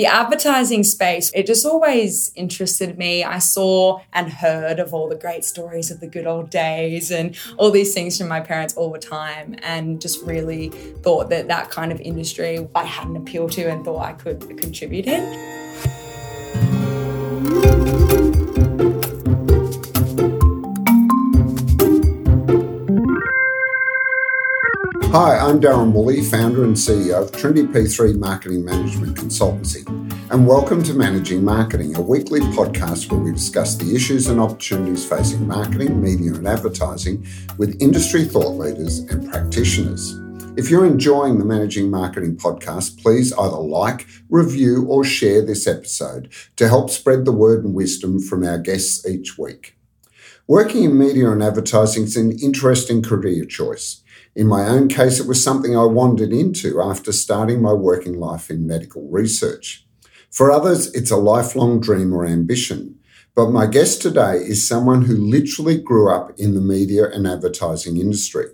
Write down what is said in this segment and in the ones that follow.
The advertising space, it just always interested me. I saw and heard of all the great stories of the good old days and all these things from my parents all the time, and just really thought that that kind of industry I had an appeal to and thought I could contribute in. Hi, I'm Darren Woolley, founder and CEO of Trinity P3 Marketing Management Consultancy, and welcome to Managing Marketing, a weekly podcast where we discuss the issues and opportunities facing marketing, media, and advertising with industry thought leaders and practitioners. If you're enjoying the Managing Marketing podcast, please either like, review, or share this episode to help spread the word and wisdom from our guests each week. Working in media and advertising is an interesting career choice. In my own case, it was something I wandered into after starting my working life in medical research. For others, it's a lifelong dream or ambition. But my guest today is someone who literally grew up in the media and advertising industry.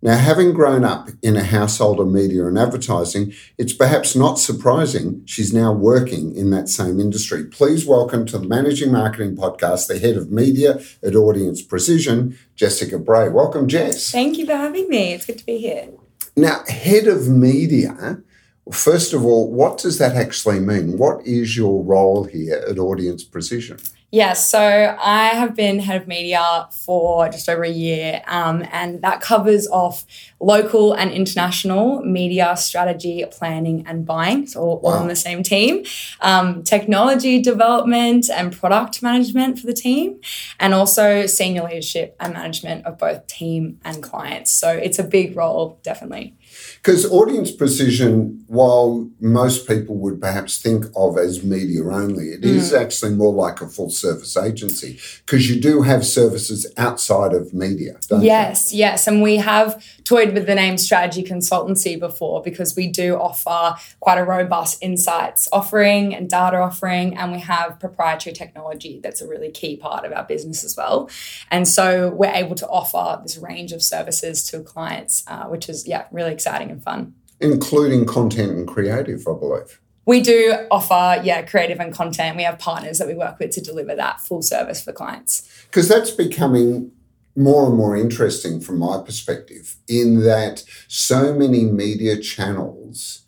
Now, having grown up in a household of media and advertising, it's perhaps not surprising she's now working in that same industry. Please welcome to the Managing Marketing Podcast, the head of media at Audience Precision, Jessica Bray. Welcome, Jess. Thank you for having me. It's good to be here. Now, head of media, first of all, what does that actually mean? What is your role here at Audience Precision? Yeah, so I have been head of media for just over a year, um, and that covers off local and international media strategy, planning, and buying. So all, wow. all on the same team. Um, technology development and product management for the team, and also senior leadership and management of both team and clients. So it's a big role, definitely. Because audience precision, while most people would perhaps think of as media only, it mm. is actually more like a full service agency because you do have services outside of media, yes, you? yes. And we have toyed with the name strategy consultancy before because we do offer quite a robust insights offering and data offering, and we have proprietary technology that's a really key part of our business as well. And so we're able to offer this range of services to clients, uh, which is, yeah, really exciting exciting and fun. Including content and creative, I believe. We do offer, yeah, creative and content. We have partners that we work with to deliver that full service for clients. Because that's becoming more and more interesting from my perspective, in that so many media channels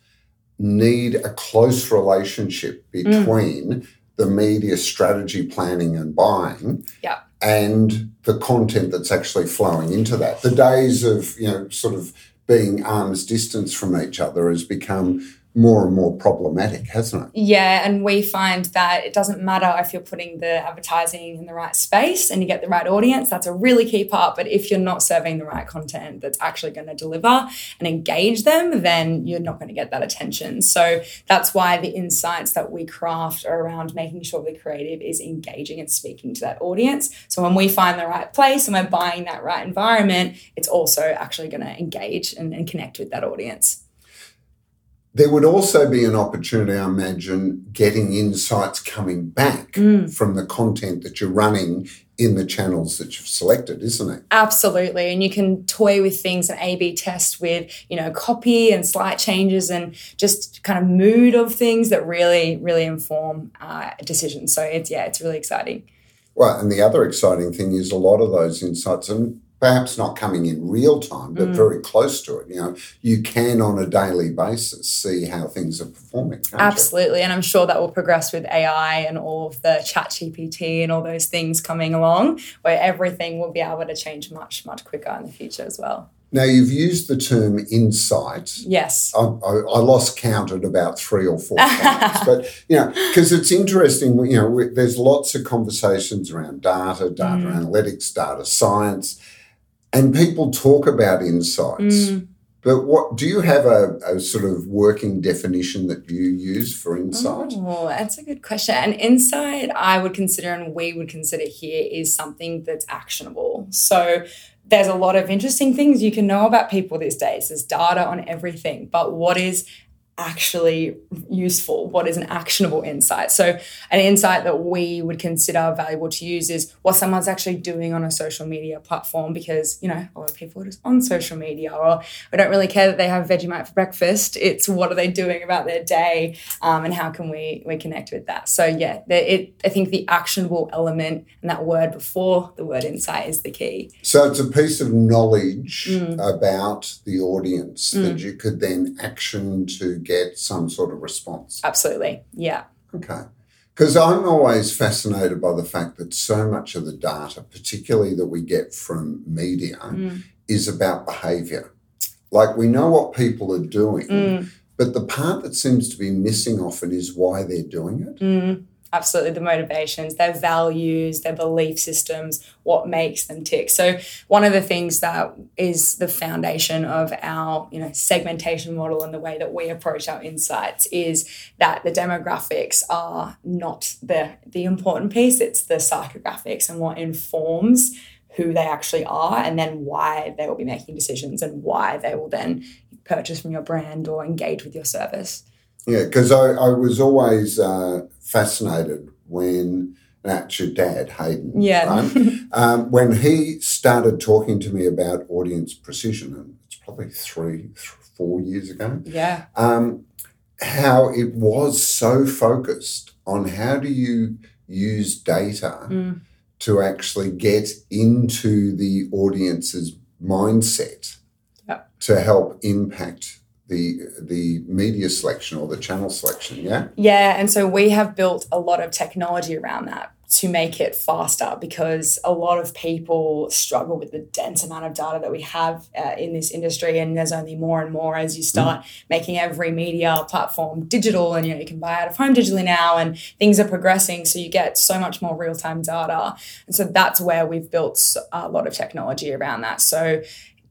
need a close relationship mm. between mm. the media strategy planning and buying. Yeah. And the content that's actually flowing into that. The days of, you know, sort of being arm's distance from each other has become more and more problematic, hasn't it? Yeah, and we find that it doesn't matter if you're putting the advertising in the right space and you get the right audience, that's a really key part. But if you're not serving the right content that's actually going to deliver and engage them, then you're not going to get that attention. So that's why the insights that we craft are around making sure the creative is engaging and speaking to that audience. So when we find the right place and we're buying that right environment, it's also actually going to engage and, and connect with that audience. There would also be an opportunity, I imagine, getting insights coming back mm. from the content that you're running in the channels that you've selected, isn't it? Absolutely. And you can toy with things and A B test with, you know, copy and slight changes and just kind of mood of things that really, really inform uh, decisions. So it's, yeah, it's really exciting. Well, and the other exciting thing is a lot of those insights, and perhaps not coming in real time, but mm. very close to it. You know, you can on a daily basis see how things are performing. Absolutely. You? And I'm sure that will progress with AI and all of the chat GPT and all those things coming along, where everything will be able to change much, much quicker in the future as well. Now, you've used the term insight. Yes. I, I, I lost count at about three or four times. but, you know, because it's interesting, you know, we, there's lots of conversations around data, data mm. analytics, data science and people talk about insights. Mm. But what do you have a, a, sort of working definition that you use for insight? Oh, that's a good question. And insight, I would consider, and we would consider here, is something that's actionable. So there's a lot of interesting things you can know about people these days. There's data on everything, but what is actually useful? What is an actionable insight? So, an insight that we would consider valuable to use is what someone's actually doing on a social media platform because, you know, a lot of people are just on social media or we don't really care that they have a Vegemite for breakfast. It's what are they doing about their day um, and how can we, we connect with that? So, yeah, the, it, I think the actionable element and that word before the word insight is the key. So, it's a piece of knowledge mm. about the audience mm. that you could then action to get some sort of response. Absolutely. Yeah. Okay. Because I'm always fascinated by the fact that so much of the data, particularly that we get from media, mm. is about behavior. Like we know what people are doing, mm. but the part that seems to be missing often is why they're doing it. Mm absolutely the motivations, their values, their belief systems, what makes them tick. So one of the things that is the foundation of our, you know, segmentation model and the way that we approach our insights is that the demographics are not the the important piece, it's the psychographics and what informs who they actually are and then why they will be making decisions and why they will then purchase from your brand or engage with your service. Yeah, because I, I was always uh, fascinated when that's your dad, Haydon. Yeah. Right? um, when he started talking to me about audience precision, and it's probably three, four years ago. Yeah. Um, how it was so focused on how do you use data mm. to actually get into the audience's mindset yep. to help impact the the media selection or the channel selection yeah? Yeah and so we have built a lot of technology around that to make it faster because a lot of people struggle with the dense amount of data that we have uh, in this industry and there's only more and more as you start mm. making every media platform digital and you know you can buy out of home digitally now and things are progressing so you get so much more real-time data. And so that's where we've built a lot of technology around that. So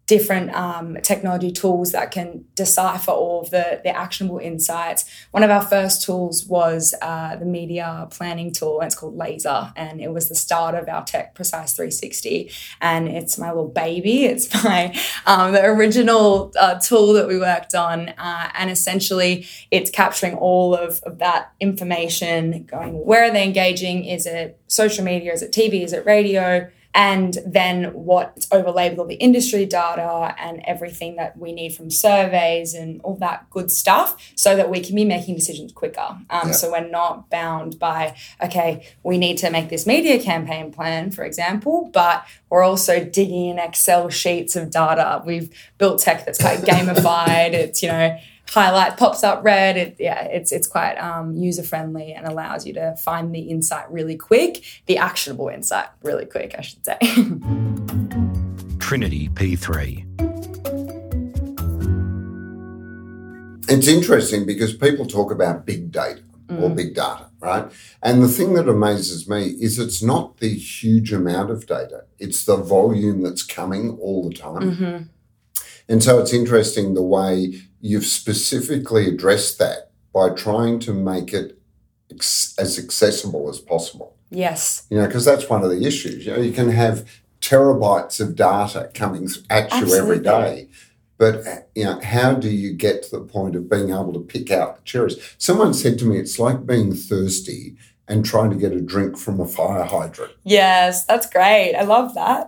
different um, technology tools that can decipher all of the, the actionable insights. One of our first tools was uh, the media planning tool, and it's called Laser, and it was the start of our Tech Precise 360. And it's my little baby. It's my um, the original uh, tool that we worked on, uh, and essentially it's capturing all of, of that information, going where are they engaging? Is it social media? Is it TV? Is it radio? And then what's overlaid with all the industry data and everything that we need from surveys and all that good stuff so that we can be making decisions quicker. Um, yeah. So we're not bound by, okay, we need to make this media campaign plan, for example, but we're also digging in Excel sheets of data. We've built tech that's quite gamified. It's, you know, highlight pops up red. It, yeah, it's it's quite um, user friendly and allows you to find the insight really quick, the actionable insight really quick, I should say. Trinity P3. It's interesting because people talk about big data mm. or big data, right? And the thing that amazes me is it's not the huge amount of data, it's the volume that's coming all the time. Mm-hmm. And so it's interesting the way you've specifically addressed that by trying to make it ex- as accessible as possible. Yes. You know, because that's one of the issues. You know, you can have terabytes of data coming at you Absolutely. every day. But uh, you know, how do you get to the point of being able to pick out the cherries? Someone said to me, it's like being thirsty and trying to get a drink from a fire hydrant. Yes, that's great. I love that.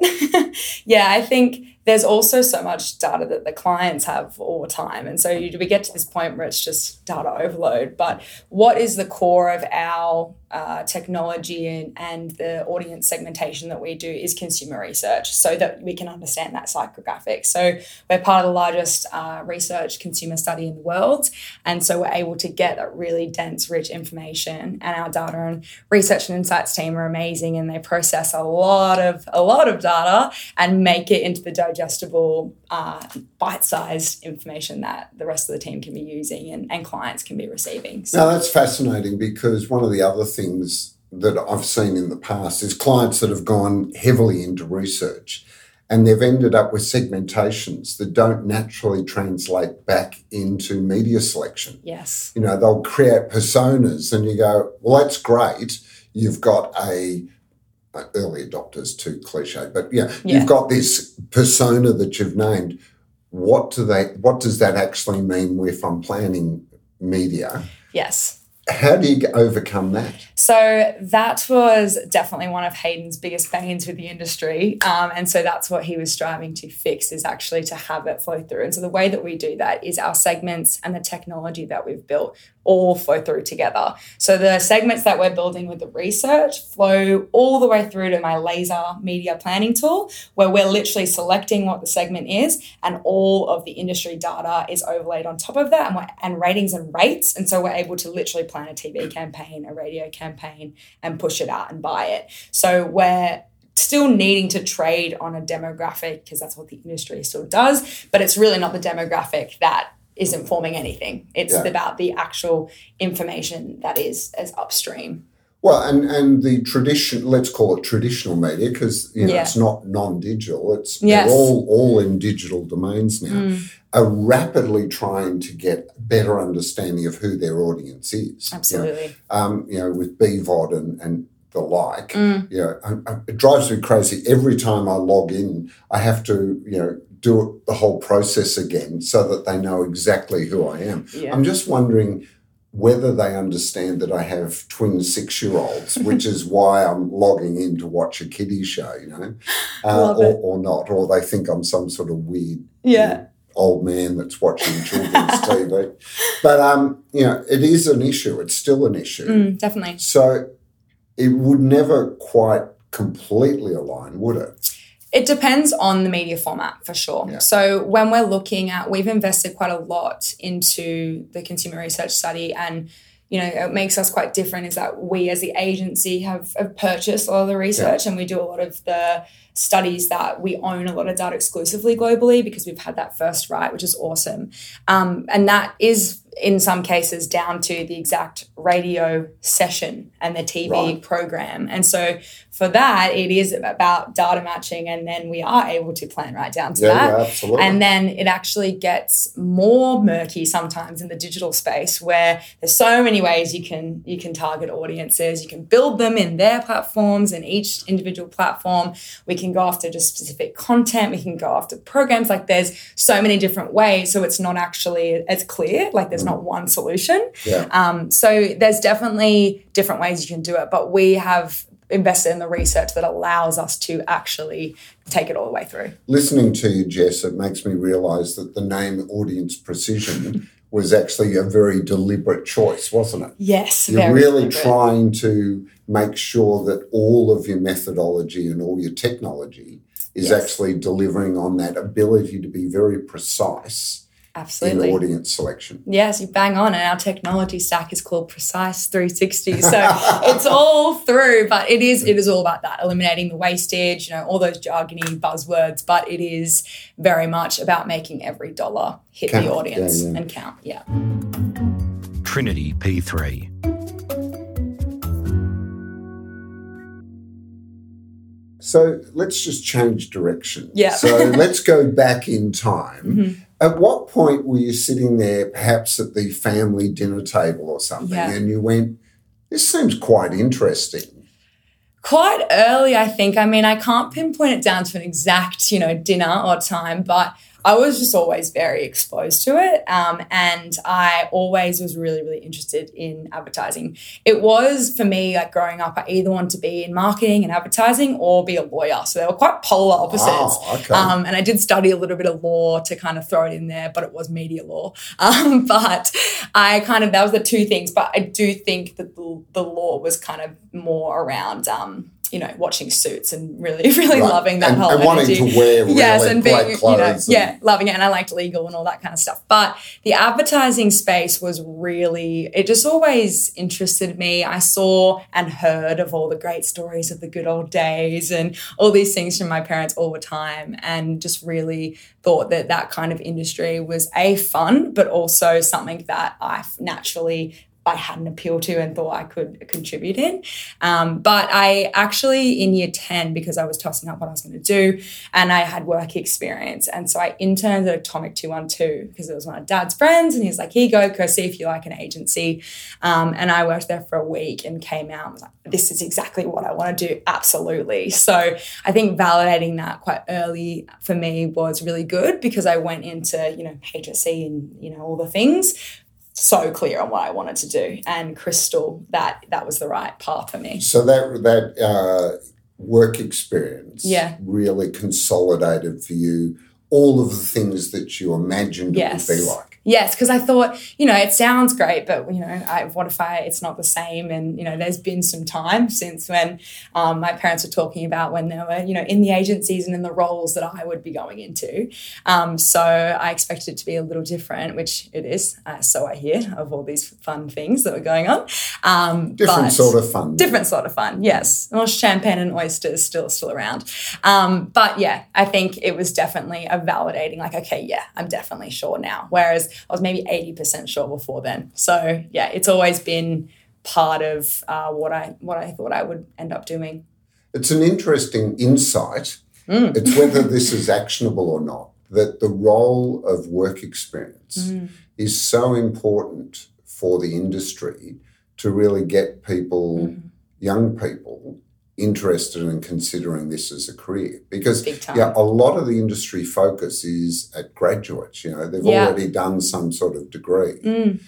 yeah, I think there's also so much data that the clients have all the time. And so we get to this point where it's just data overload. But what is the core of our uh, technology and, and the audience segmentation that we do is consumer research so that we can understand that psychographic. So we're part of the largest uh, research consumer study in the world. And so we're able to get that really dense, rich information. And our data and research and insights team are amazing and they process a lot of a lot of data and make it into the digestible, uh, bite-sized information that the rest of the team can be using and, and clients can be receiving. So now that's fascinating because one of the other things that I've seen in the past is clients that have gone heavily into research and they've ended up with segmentations that don't naturally translate back into media selection. Yes. You know, they'll create personas and you go, well, that's great. You've got a early adopters too cliche, but yeah, yeah, you've got this persona that you've named. What do they what does that actually mean if I'm planning media. Yes. How do you overcome that? So that was definitely one of Haydon's biggest pains with the industry. Um, and so that's what he was striving to fix is actually to have it flow through. And so the way that we do that is our segments and the technology that we've built all flow through together. So the segments that we're building with the research flow all the way through to my laser media planning tool, where we're literally selecting what the segment is, and all of the industry data is overlaid on top of that, and, and ratings and rates. And so we're able to literally plan a TV campaign, a radio campaign, and push it out and buy it. So we're still needing to trade on a demographic because that's what the industry still does, but it's really not the demographic that is informing anything. It's yeah. about the actual information that is as upstream. Well, and and the tradition, let's call it traditional media, because you know yeah. it's not non-digital. It's yes. all all in digital domains now. Mm. Are rapidly trying to get better understanding of who their audience is. Absolutely. You know, um, you know with BVOD and and the like. Mm. You know, it drives me crazy every time I log in. I have to you know do the whole process again so that they know exactly who I am. Yeah. I'm just wondering whether they understand that I have twin six year olds, which is why I'm logging in to watch a kiddie show, you know, uh, or, or, not, or they think I'm some sort of weird, yeah. old man that's watching children's TV. But um, you know, it is an issue. It's still an issue, mm, definitely. So it would never quite completely align, would it? It depends on the media format for sure. Yeah. So when we're looking at, we've invested quite a lot into the consumer research study and you know, it makes us quite different is that we as the agency have, have purchased a lot of the research yeah. and we do a lot of the studies that we own a lot of data exclusively globally because we've had that first right, which is awesome. Um, and that is in some cases down to the exact radio session and the TV right. program. And so for that, it is about data matching, and then we are able to plan right down to yeah, that. Yeah, absolutely. And then it actually gets more murky sometimes in the digital space where there's so many ways you can you can target audiences. You can build them in their platforms and each individual platform. We can go after just specific content. We can go after programs. Like there's so many different ways. So it's not actually as clear. Like there's not one solution. Yeah. Um, so there's definitely different ways you can do it, but we have invested in the research that allows us to actually take it all the way through. Listening to you, Jess, it makes me realize that the name Audience Precision was actually a very deliberate choice, wasn't it? Yes. You're really deliberate. trying to make sure that all of your methodology and all your technology is yes. actually delivering on that ability to be very precise Absolutely. In audience selection. Yes, you bang on. And our technology stack is called Precise 360. So it's all through, but it is it is all about that, eliminating the wastage, you know, all those jargony buzzwords, but it is very much about making every dollar hit count. the audience yeah, yeah. and count. Yeah. Trinity P3. So let's just change direction. Yeah. So let's go back in time. Mm-hmm at what point were you sitting there, perhaps at the family dinner table or something, yeah. and you went, This seems quite interesting? Quite early, I think. I mean, I can't pinpoint it down to an exact, you know, dinner or time, but I was just always very exposed to it. Um, and I always was really, really interested in advertising. It was for me, like growing up, I either wanted to be in marketing and advertising or be a lawyer. So they were quite polar opposites. Wow, okay. um, and I did study a little bit of law to kind of throw it in there, but it was media law. Um, but I kind of, that was the two things. But I do think that the, the law was kind of more around um, you know, watching Suits and really, really right. loving that and, whole and energy. wanting to wear really yes, and being, you know, and... yeah, loving it, and I liked legal and all that kind of stuff. But the advertising space was really, it just always interested me. I saw and heard of all the great stories of the good old days and all these things from my parents all the time, and just really thought that that kind of industry was a fun, but also something that I naturally I had an appeal to and thought I could contribute in. Um, but I actually, in year 10, because I was tossing up what I was going to do, and I had work experience. And so I interned at Atomic 212 because it was one of dad's friends. And he's like, here you go, go see if you like an agency. Um, and I worked there for a week and came out and was like, this is exactly what I want to do. Absolutely. So I think validating that quite early for me was really good because I went into, you know, HSC and, you know, all the things so clear on what I wanted to do and crystal that that was the right path for me. So that that uh, work experience Yeah. really consolidated for you all of the things that you imagined Yes. it would be like. Yes, because I thought, you know, it sounds great, but you know, I, what if I it's not the same? And you know, there's been some time since when um, my parents were talking about when they were, you know, in the agencies and in the roles that I would be going into. Um, so I expected it to be a little different, which it is. Uh, so I hear of all these fun things that were going on. Um, Different but- sort of fun. different sort of fun yes well champagne and oysters still still around um, but yeah i think it was definitely a validating like okay yeah i'm definitely sure now whereas i was maybe 80% sure before then so yeah it's always been part of uh, what i what i thought i would end up doing It's an interesting insight. Mm. It's whether this is actionable or not. That the role of work experience Mm. is so important for the industry to really get people, Mm-hmm. young people, interested in considering this as a career. Because yeah, a lot of the industry focus is at graduates. You know, they've Yeah. already done some sort of degree. Mm.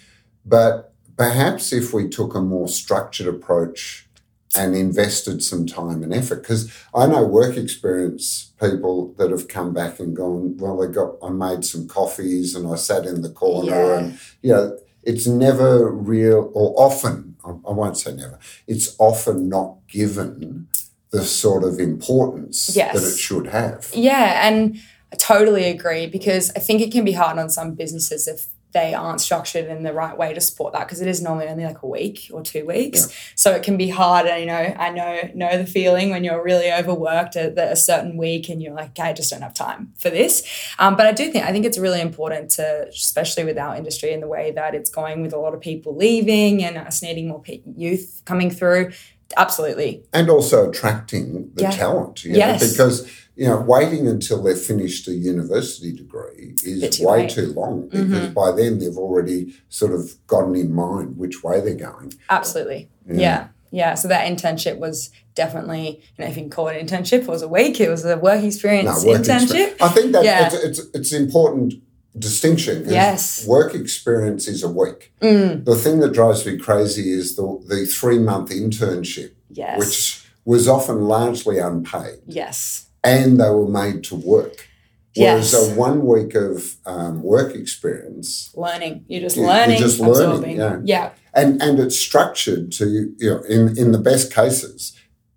But perhaps if we took a more structured approach and invested some time and effort, because I know work experience people that have come back and gone, well, they got, I made some coffees and I sat in the corner Yeah. and, you know, it's never real or often, I I won't say never, it's often not given the sort of importance Yes. that it should have. Yeah, and I totally agree because I think it can be hard on some businesses if they aren't structured in the right way to support that because it is normally only like a week or two weeks. So it can be hard. And you know, I know know the feeling when you're really overworked at the- a certain week and you're like, okay, I just don't have time for this. Um, but I do think I think it's really important to, especially with our industry and the way that it's going with a lot of people leaving and us needing more youth coming through. Absolutely, and also attracting the Yeah. talent. You Yes. because you know, waiting until they've finished a university degree is too way late. Mm-hmm. too long because by then they've already sort of gotten in mind which way they're going. Absolutely. Yeah. yeah. So that internship was definitely, you know, if you can call it an internship, it was a week, it was a work experience work internship. experience. I think that Yeah. it's, it's it's important distinction. Yes. Mm. Work experience is a week. The thing that drives me crazy is the the three month internship, Yes. which was often largely unpaid. yes. And they were made to work. Whereas Yes. a one week of um, work experience, Learning. You're just Yeah, you're learning, just learning, yeah. yeah. and and it's structured to you know in in the best cases,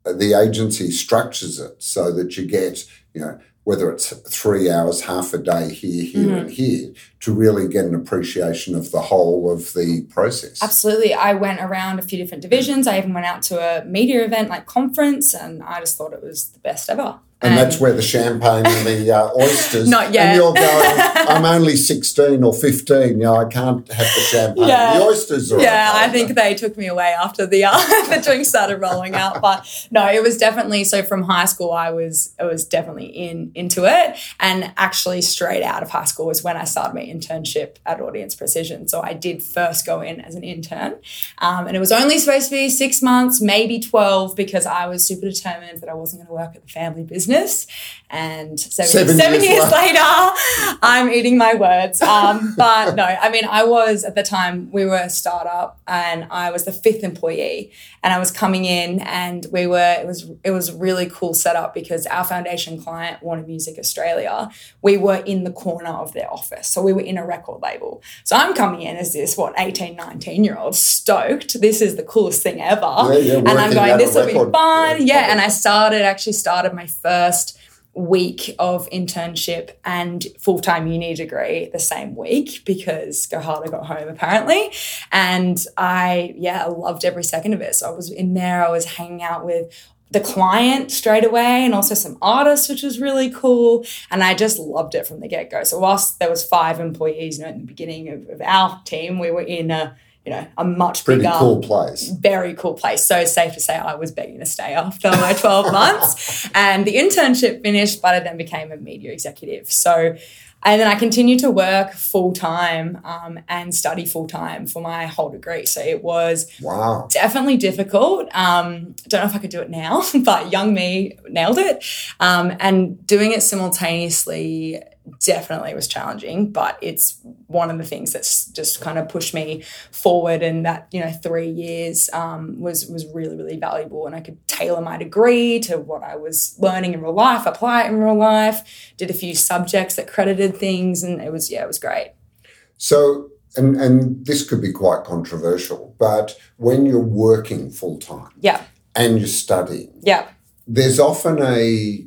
uh, the agency structures it so that you get you know whether it's three hours, half a day here, here, Mm-hmm. and here, to really get an appreciation of the whole of the process. Absolutely. I went around a few different divisions. I even went out to a media event like conference and I just thought it was the best ever. And that's where the champagne and the uh, oysters. Not yet. And you're going, I'm only 16 or 15. You know, I can't have the champagne. Yeah. The oysters yeah, I think they took me away after the uh, the drinks started rolling out. But no, it was definitely so. From high school, I was I was definitely in into it, and actually straight out of high school was when I started my internship at Audience Precision. So I did first go in as an intern, um, and it was only supposed to be six months, maybe twelve, because I was super determined that I wasn't going to work at the family business. And seven, Seven seven years years, later, I'm eating my words. Um, but no, I mean, I was at the time, we were a startup and I was the fifth employee and I was coming in and we were, it was, it was a really cool setup because our foundation client, Warner Music Australia, we were in the corner of their office. So we were in a record label. So I'm coming in as this, what, 18, 19 year old stoked. This is the coolest thing ever. Yeah, yeah, and I'm going, this will be fun. yeah, Yeah. And I started, actually started my first week of internship and full time uni degree the same week because go got home apparently. And I, yeah, I loved every second of it. So I was in there, I was hanging out with the client straight away and also some artists, which was really cool. And I just loved it from the get go. So whilst there was five employees, you know, in the beginning of, of our team, we were in a, you know, a much Pretty bigger cool place. very cool place. So safe to say I was begging to stay after my 12 months. And the internship finished, but I then became a media executive. So, and then I continued to work full time um, and study full time for my whole degree. So it was Wow. definitely difficult. Um, don't know if I could do it now, but young me nailed it. Um, and doing it simultaneously definitely was challenging, but it's one of the things that's just kind of pushed me forward and that you know three years um, was was really really valuable. And i could tailor my degree to what i was learning in real life apply it in real life did a few subjects that credited things and it was yeah it was great. So, and, and this could be quite controversial, but when you're working full time yeah. and you're studying, yeah. there's often a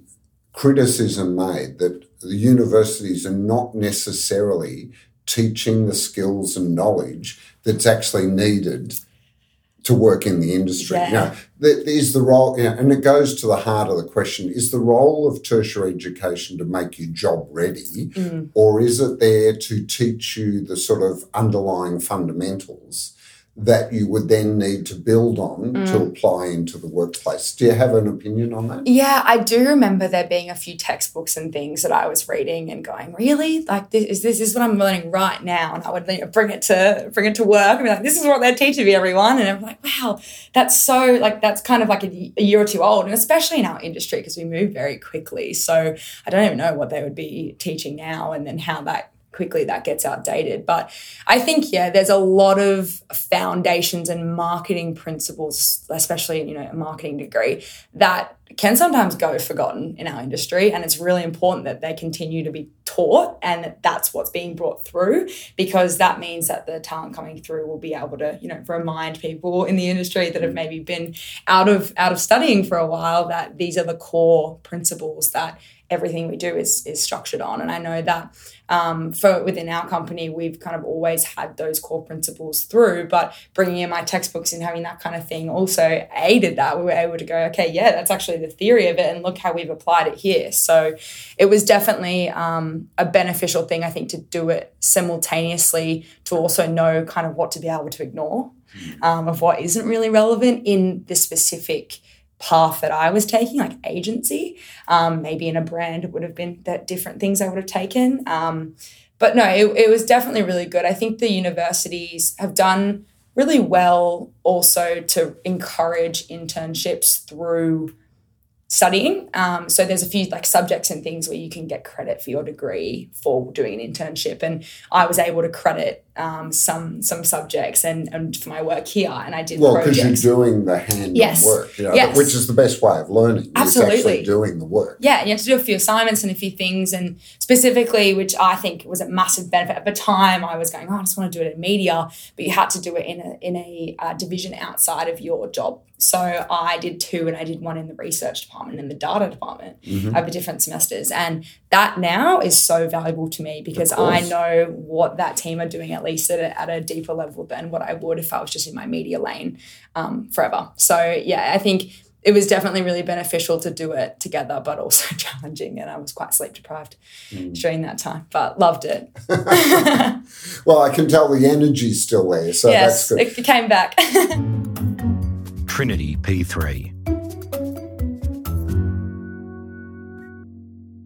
criticism made that the universities are not necessarily teaching the skills and knowledge that's actually needed to work in the industry. Yeah. You know, is the role, you know, and it goes to the heart of the question: is the role of tertiary education to make you job ready, Mm. or is it there to teach you the sort of underlying fundamentals? That you would then need to build on to Mm. apply into the workplace. Do you have an opinion on that? Yeah, I do remember there being a few textbooks and things that I was reading and going, really, like this is this is what I'm learning right now, and I would you know, bring it to bring it to work and be like, this is what they're teaching me, everyone, and I'm like, wow, that's so like that's kind of like a, a year or two old, and especially in our industry because we move very quickly. So I don't even know what they would be teaching now, and then how that quickly that gets outdated. But I think, yeah, there's a lot of foundations and marketing principles, especially, you know, a marketing degree, that can sometimes go forgotten in our industry. And it's really important that they continue to be taught and that that's what's being brought through because that means that the talent coming through will be able to, you know, remind people in the industry that have mm. maybe been out of out of studying for a while that these are the core principles that everything we do is is structured on. And I know that um, for within our company, we've kind of always had those core principles through. But bringing in my textbooks and having that kind of thing also aided that. We were able to go, okay, yeah, that's actually the theory of it, and look how we've applied it here. So it was definitely um, a beneficial thing, I think, to do it simultaneously to also know kind of what to be able to ignore um, of what isn't really relevant in the specific path that I was taking, like agency. Um, maybe in a brand, it would have been that different things I would have taken. Um, but no, it, it was definitely really good. I think the universities have done really well also to encourage internships through studying. Um, so there's a few like subjects and things where you can get credit for your degree for doing an internship, and I was able to credit um, some some subjects and and for my work here, and I did Well, because you're doing the hand Yes. work, you know, Yes. which is the best way of learning. Absolutely. actually doing the work. Yeah, you have to do a few assignments and a few things, and specifically, which I think was a massive benefit at the time. I was going, oh, I just want to do it in media, but you had to do it in a in a uh, division outside of your job. So I did two, and I did one in the research department and the data department over different semesters, and that now is so valuable to me because I know what that team are doing at least at a, at a deeper level than what I would if I was just in my media lane um, forever. So yeah, I think it was definitely really beneficial to do it together, but also challenging. And I was quite sleep deprived during that time, but loved it. Well, I can tell the energy's still there, so yes, that's good. it came back. Trinity P3.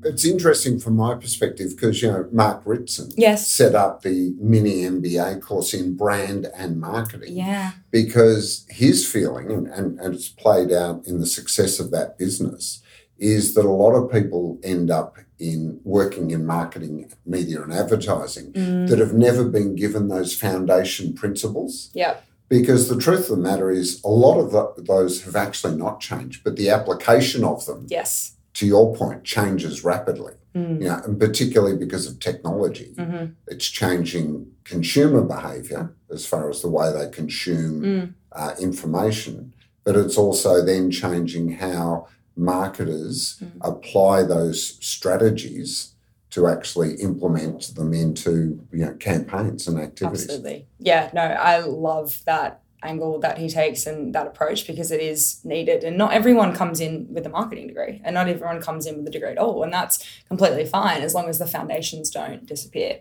It's interesting from my perspective because you know Mark Ritson yes. set up the mini MBA course in brand and marketing Yeah. because his feeling, and, and, and it's played out in the success of that business, is that a lot of people end up in working in marketing, media, and advertising Mm. that have never been given those foundation principles. Yep. Because the truth of the matter is, a lot of tho- those have actually not changed, but the application of them, Yes. To your point, changes rapidly. Mm. You know, and particularly because of technology, hmm it's changing consumer behaviour as far as the way they consume Mm. uh, information, but it's also then changing how marketers Mm. apply those strategies to actually implement them into you know campaigns and activities. Absolutely. Yeah. No, I love that angle that he takes and that approach because it is needed. And not everyone comes in with a marketing degree and not everyone comes in with a degree at all. And that's completely fine as long as the foundations don't disappear.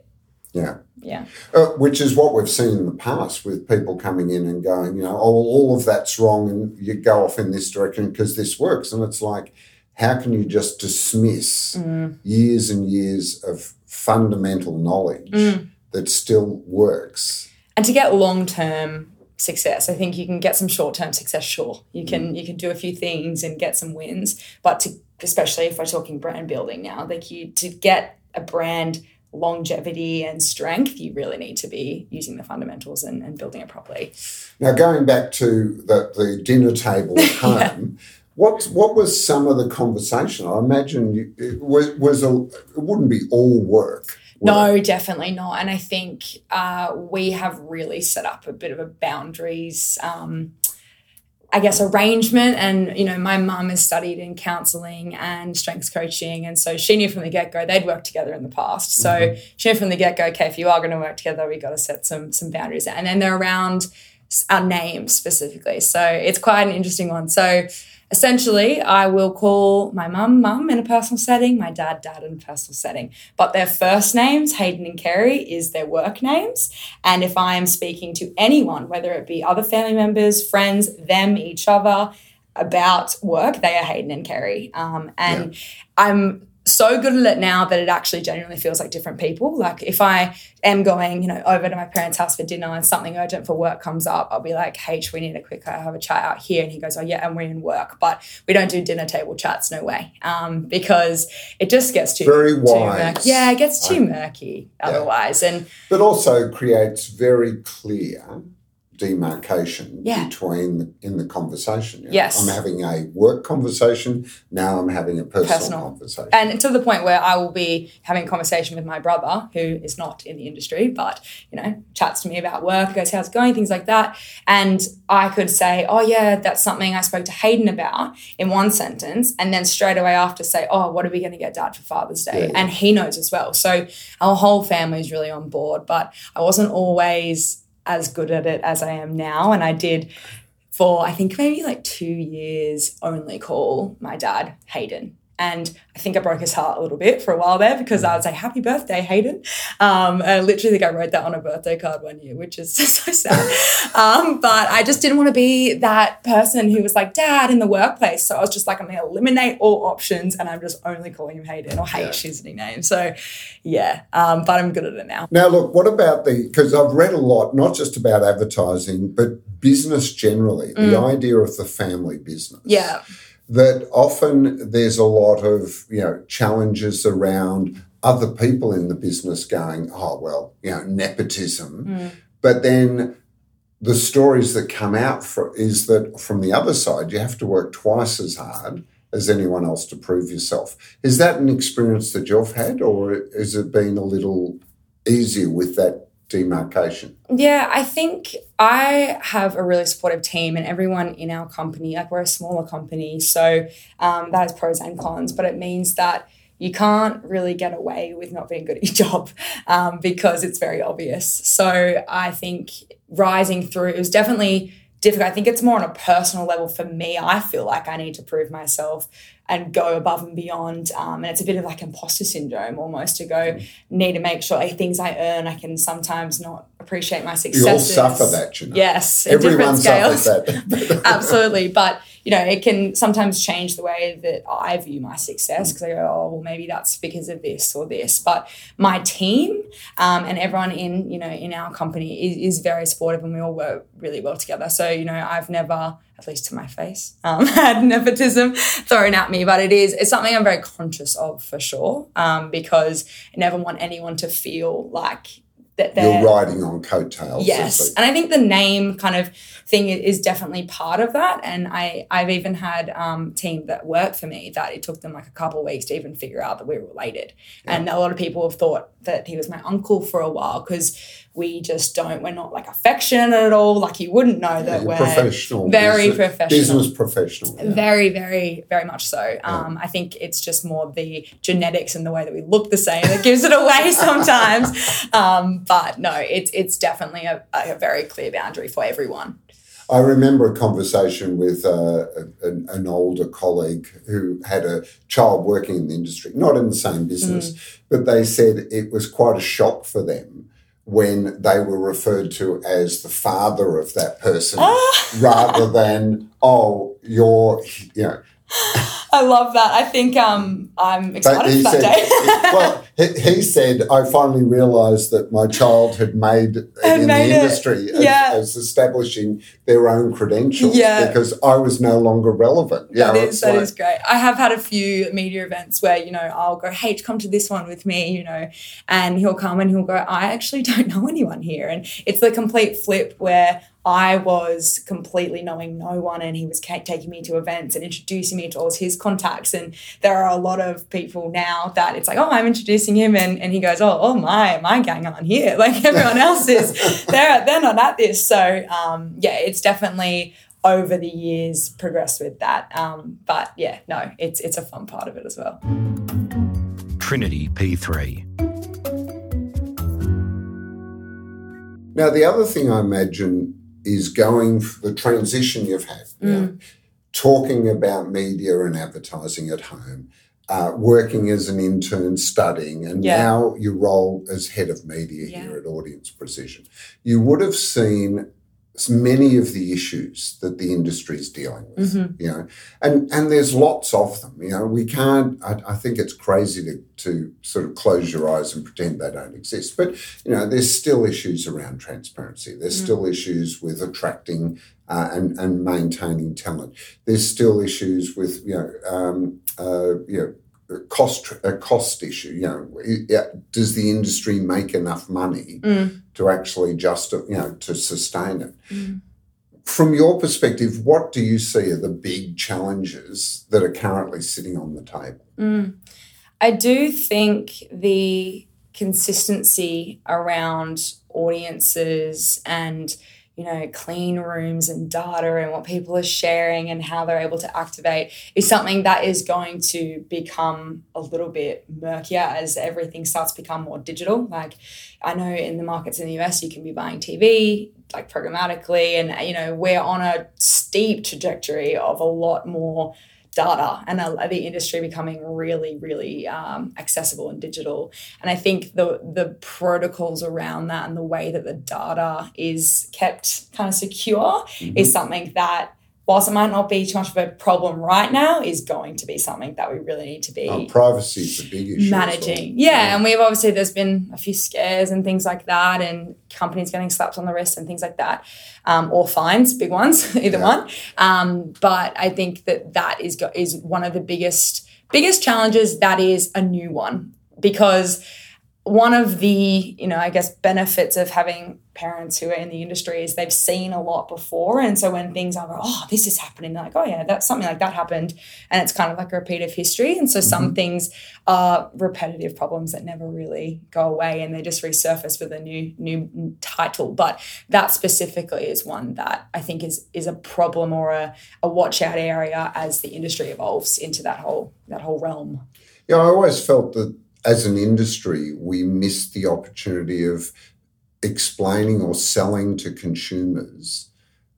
Yeah. Yeah. Uh, which is what we've seen in the past with people coming in and going, you know, oh, all of that's wrong and you go off in this direction because this works. And it's like, how can you just dismiss Mm. years and years of fundamental knowledge Mm. that still works? and to get long term success i think you can get some short term success sure you can mm. you can do a few things and get some wins but to especially if we're talking brand building now like you to get a brand longevity and strength, you really need to be using the fundamentals and, and building it properly. Now, going back to the, the dinner table at home, what what was some of the conversation? I imagine you, it was was a it wouldn't be all work. No, definitely not. And I think uh, we have really set up a bit of a boundaries, um, I guess, arrangement. And, you know, my mum has studied in counseling and strengths coaching. And so she knew from the get go they'd worked together in the past. So she knew from the get go, okay, if you are going to work together, we've got to set some, some boundaries. And then they're around our names specifically. So it's quite an interesting one. So essentially, I will call my mum, mum in a personal setting, my dad, dad in a personal setting. But their first names, Haydon and Kerry, is their work names. And if I am speaking to anyone, whether it be other family members, friends, them, each other, about work, they are Haydon and Kerry. Um, and I'm so good at it now that it actually genuinely feels like different people. Like if I am going, you know, over to my parents' house for dinner and something urgent for work comes up, I'll be like, H, we need a quick uh, have a chat out here. And he goes, Oh yeah, and we're in work. But we don't do dinner table chats, no way. Um, because it just gets too Very too murky. Yeah, it gets too murky otherwise. And but also creates very clear demarcation Yeah. between in the conversation. You know, Yes. I'm having a work conversation. Now I'm having a personal, Personal. conversation. and to the point where I will be having a conversation with my brother, who is not in the industry, but you know, chats to me about work, goes, "How's it going?" Things like that, and I could say, "Oh yeah, that's something I spoke to Haydon about" in one sentence, and then straight away after say, "Oh, what are we going to get Dad for Father's Day?" Yeah, yeah. And he knows as well. So our whole family is really on board, but I wasn't always as good at it as I am now, and I did. For I think maybe like two years, only call my dad Haydon, and I think I broke his heart a little bit for a while there because I would say "Happy birthday, Haydon." Um, I literally think I wrote that on a birthday card one year, which is so sad. um, but I just didn't want to be that person who was like dad in the workplace. So I was just like, I'm going to eliminate all options, and I'm just only calling him Haydon or H, his nickname. So yeah, um, but I'm good at it now. Now, look, what about the, because I've read a lot, not just about advertising, but business generally, the idea of the family business. Mm. Yeah, That often there's a lot of, you know, challenges around other people in the business going, oh, well, you know, nepotism. Mm. But then the stories that come out for, is that from the other side, you have to work twice as hard as anyone else to prove yourself. Is that an experience that you've had, or has it been a little easier with that demarcation? Yeah, I think I have a really supportive team, and everyone in our company, like we're a smaller company, so um, that has pros and cons, but it means that you can't really get away with not being good at your job um, because it's very obvious. So I think rising through, it was definitely difficult. I think it's more on a personal level for me. I feel like I need to prove myself and go above and beyond. Um, and it's a bit of like imposter syndrome almost to go, need to make sure like, things I earn, I can sometimes not appreciate my success. You all suffer that, you know. Yes, Everyone suffers that. Absolutely. But, you know, it can sometimes change the way that I view my success because I go, oh, well, maybe that's because of this or this. But my team um, and everyone in, you know, in our company is, is very supportive and we all work really well together. So, you know, I've never, at least to my face, um, had nepotism thrown at me, but it is, it's something I'm very conscious of for sure um, because I never want anyone to feel like that they're You're riding on coattails. Yes, and I think the name kind of thing is definitely part of that. And I, I've even had um, team that work for me that it took them like a couple of weeks to even figure out that we were related. And a lot of people have thought that he was my uncle for a while because we just don't. We're not like affectionate at all. Like you wouldn't know that You're we're professional. very business, professional. Business professional. yeah. Very, very, very much so. Um, I think it's just more the genetics and the way that we look the same that gives it away sometimes. Um, but no, it's it's definitely a, a very clear boundary for everyone. I remember a conversation with uh, an, an older colleague who had a child working in the industry, not in the same business, Mm. but they said it was quite a shock for them when they were referred to as the father of that person Ah. rather than, oh, you're, you know, I love that. I think um, I'm excited for that said, day. well, he, he said, I finally realised that my child had made it in made the industry as, yeah. as establishing their own credentials Yeah. because I was no longer relevant. Yeah, That is that like- is great. I have had a few media events where you know I'll go, "Hey, come to this one with me," you know, and he'll come and he'll go, "I actually don't know anyone here," and it's the complete flip where I was completely knowing no one, and he was taking me to events and introducing me to all his contacts. And there are a lot of people now that it's like, "Oh, I'm introducing him," and, and he goes, "Oh, oh my, my gang aren't here. Like everyone else is, they're they're not at this." So um, yeah, it's definitely over the years progressed with that. Um, but yeah, no, it's it's a fun part of it as well. Trinity P3. Now, the other thing I imagine is going for the transition you've had, Mm. talking about media and advertising at home, uh, working as an intern, studying, and Yeah. now your role as head of media Yeah. here at Audience Precision. You would have seen many of the issues that the industry is dealing with, Mhm. you know, and and there's lots of them. You know, we can't. I, I think it's crazy to to sort of close your eyes and pretend they don't exist. But you know, there's still issues around transparency. There's Mm. still issues with attracting uh, and and maintaining talent. There's still issues with you know um, uh, you know. Cost a cost issue, you know. Does the industry make enough money Mm. to actually just you know to sustain it? Mm. From your perspective, what do you see are the big challenges that are currently sitting on the table? Mm. I do think the consistency around audiences and you know clean rooms and data and what people are sharing and how they're able to activate is something that is going to become a little bit murkier as everything starts to become more digital. Like i know in the markets in the us you can be buying tv like programmatically and you know we're on a steep trajectory of a lot more data and the industry becoming really really um, accessible and digital. And i think the the protocols around that and the way that the data is kept kind of secure is something that whilst it might not be too much of a problem right now is going to be something that we really need to be Oh, privacy is a big issue. as well. managing. Yeah, and we've obviously there's been a few scares and things like that, and companies getting slapped on the wrist and things like that, um, or fines, big ones, either Yeah. one. Um, but I think that that is go- is one of the biggest biggest challenges. That is a new one because one of the you know I guess benefits of having parents who are in the industry is they've seen a lot before, and so when things are oh this is happening, they're like oh yeah that's something like that happened, and it's kind of like a repeat of history, and so some mm-hmm. things are repetitive problems that never really go away and they just resurface with a new new title. But that specifically is one that i think is is a problem or a, a watch out area as the industry evolves into that whole that whole realm. Yeah, I always felt that as an industry, we missed the opportunity of explaining or selling to consumers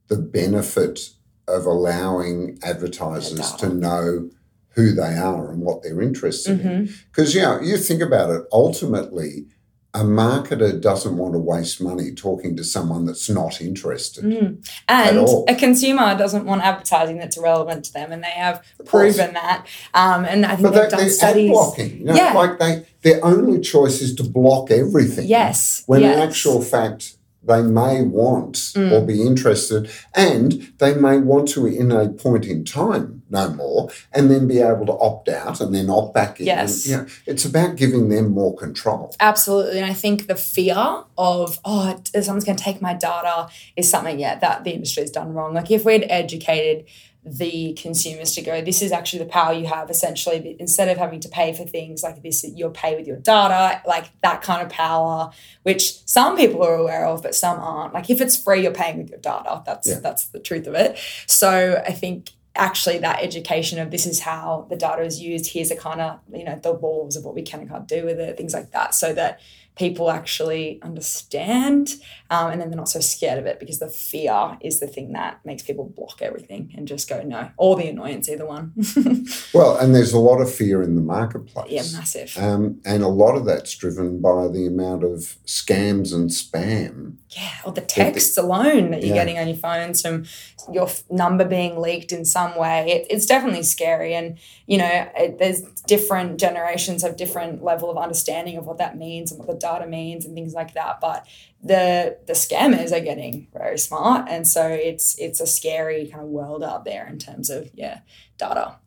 the benefit of allowing advertisers to know who they are and what they're interested in. Mhm. Because, you know, you think about it, ultimately, a marketer doesn't want to waste money talking to someone that's not interested. Mm. and a consumer doesn't want advertising that's irrelevant to them and they have proven that um, and i think But they've they, done studies blocking. You know, Yeah. like they their only choice is to block everything. yes When yes. in actual fact they may want Mm. or be interested and they may want to in a point in time no more and then be able to opt out and then opt back in. Yes. And, you know, it's about giving them more control. Absolutely. And I think the fear of, oh, someone's going to take my data is something, yeah, that the industry's done wrong. Like if we'd educated the consumers to go, this is actually the power you have essentially, instead of having to pay for things like this, you'll pay with your data, like that kind of power, which some people are aware of, but some aren't. Like if it's free, you're paying with your data. That's Yeah. that's the truth of it. So I think actually that education of this is how the data is used here's a kind of you know the laws of what we can and can't do with it things like that so that people actually understand um, and then they're not so scared of it because the fear is the thing that makes people block everything and just go no or the annoyance either one Well, and there's a lot of fear in the marketplace. yeah massive Um, and a lot of that's driven by the amount of scams and spam. yeah or the texts alone that you're Yeah. getting on your phones from your number being leaked in some way it, it's definitely scary. And you know it, there's different generations have different level of understanding of what that means and what the data means and things like that. But the the scammers are getting very smart. And so it's it's a scary kind of world out there in terms of yeah data.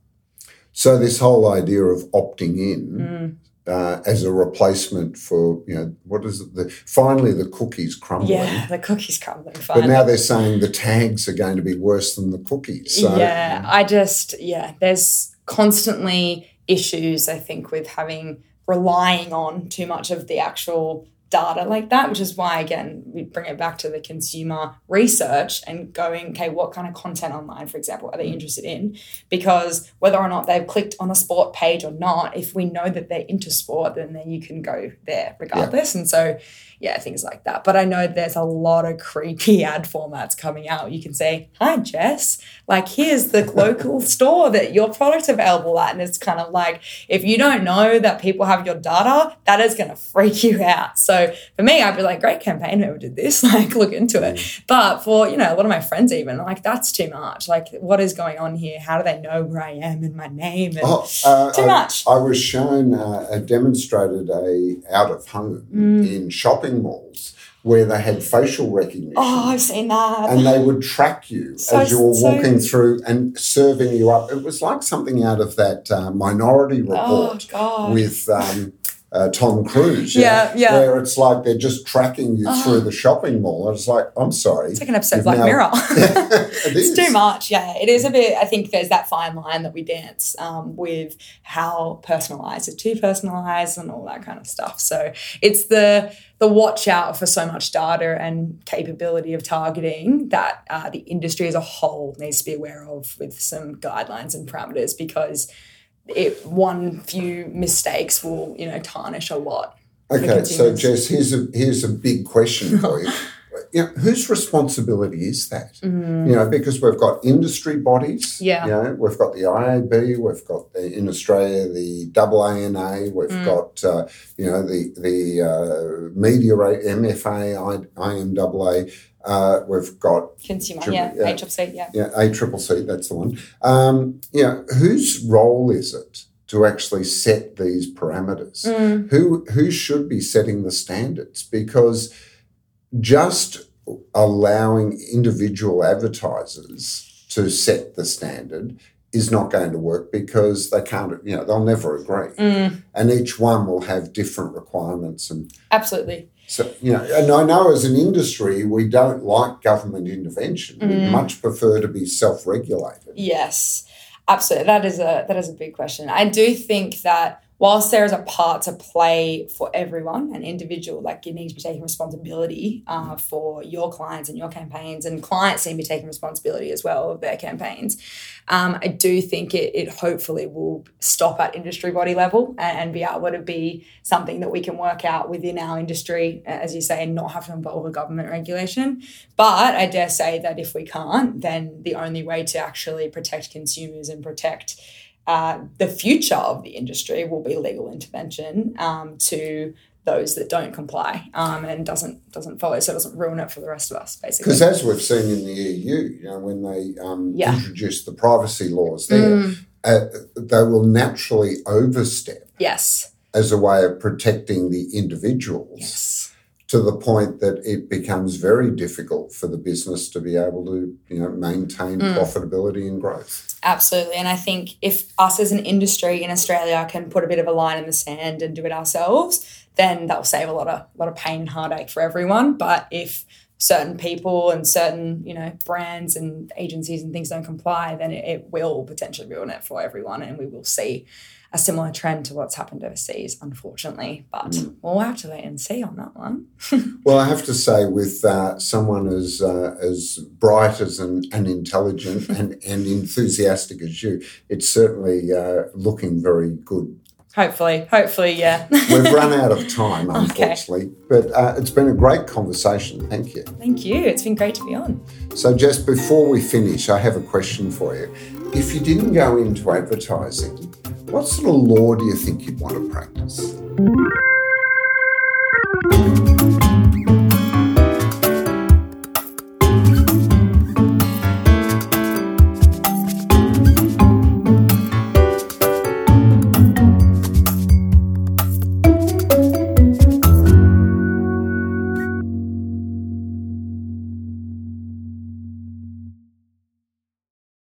So this whole idea of opting in Mm. Uh, as a replacement for you know what is it? The finally the cookies crumbling. yeah the cookies crumbling But now they're saying the tags are going to be worse than the cookies. So, yeah, I just yeah, there's constantly issues I think with having relying on too much of the actual data like that, which is why again we bring it back to the consumer research and going, okay, what kind of content online, for example, are they mm. interested in? Because whether or not they've clicked on a sport page or not, if we know that they're into sport, then, then you can go there regardless. And so yeah, things like that. But I know there's a lot of creepy ad formats coming out. You can say, Hi, Jess, like here's the local store that your product's available at. And it's kind of like, if you don't know that people have your data, that is going to freak you out. So for me, I'd be like, Great campaign, whoever did this, like look into it. But for, you know, a lot of my friends, even like, that's too much. Like, what is going on here? How do they know where I am and my name? And Oh, uh, Too I, much. I was shown uh, a demonstrated a out of home Mm. in shopping malls where they had facial recognition. oh, I've seen that. and they would track you So- as you were so- walking through and serving you up. It was like something out of that uh, Minority oh, Report God. with um, uh, Tom Cruise. Yeah, yeah. Where it's like they're just tracking you Oh. through the shopping mall. It's like, I'm sorry. It's like an episode of Black now- Mirror. It it's too much. Yeah, it is a bit. I think there's that fine line that we dance um, with how personalized is too personalized and all that kind of stuff. So it's the the watch out for so much data and capability of targeting that uh, the industry as a whole needs to be aware of with some guidelines and parameters because it one few mistakes will you know tarnish a lot. Okay, so. Jess, here's a here's a big question for you. You know, whose responsibility is that? You know, because we've got industry bodies. Mm. Yeah. You know, we've got the IAB, we've got the, in Australia the AANA, we've Mm. got uh, you know the the uh, media MFA, I, IMAA. Uh, we've got Consumer, Triple- yeah, yeah. HFC, yeah. yeah, A triple C, that's the one. Um, know, whose role is it to actually set these parameters? Mm. Who who should be setting the standards? Because just allowing individual advertisers to set the standard is not going to work because they can't, you know, they'll never agree. Mm, And each one will have different requirements and absolutely. So, you know, and I know as an industry, we don't like government intervention. Mm. We'd much prefer to be self regulated. Yes, absolutely. That is a that is a big question. I do think that whilst there is a part to play for everyone, an individual, like you need to be taking responsibility uh, for your clients and your campaigns, and clients need to be taking responsibility as well of their campaigns. Um, I do think it, it hopefully will stop at industry body level and, and be able to be something that we can work out within our industry, as you say, and not have to involve a government regulation. But I dare say that if we can't, then the only way to actually protect consumers and protect uh, the future of the industry will be legal intervention um, to those that don't comply um, and doesn't doesn't follow, so it doesn't ruin it for the rest of us, basically. Because as we've seen in the EU, you know, when they um, Yeah. introduce the privacy laws there, Mm, uh, they will naturally overstep yes, as a way of protecting the individuals yes, to the point that it becomes very difficult for the business to be able to, you know, maintain Mm. profitability and growth. absolutely. And I think if us as an industry in Australia can put a bit of a line in the sand and do it ourselves, then that will save a lot of lot of pain and heartache for everyone. But if certain people and certain you know brands and agencies and things don't comply, then it, it will potentially ruin it for everyone, and we will see a similar trend to what's happened overseas, unfortunately. But mm. we'll have to wait and see on that one. well, I have to say, with uh, someone as uh, as bright as and intelligent and, and enthusiastic as you, it's certainly uh, looking very good. Hopefully, hopefully, yeah. We've run out of time, unfortunately, okay. but uh, it's been a great conversation. Thank you. Thank you. It's been great to be on. So, just before we finish, I have a question for you. If you didn't go into advertising, what sort of law do you think you'd want to practice?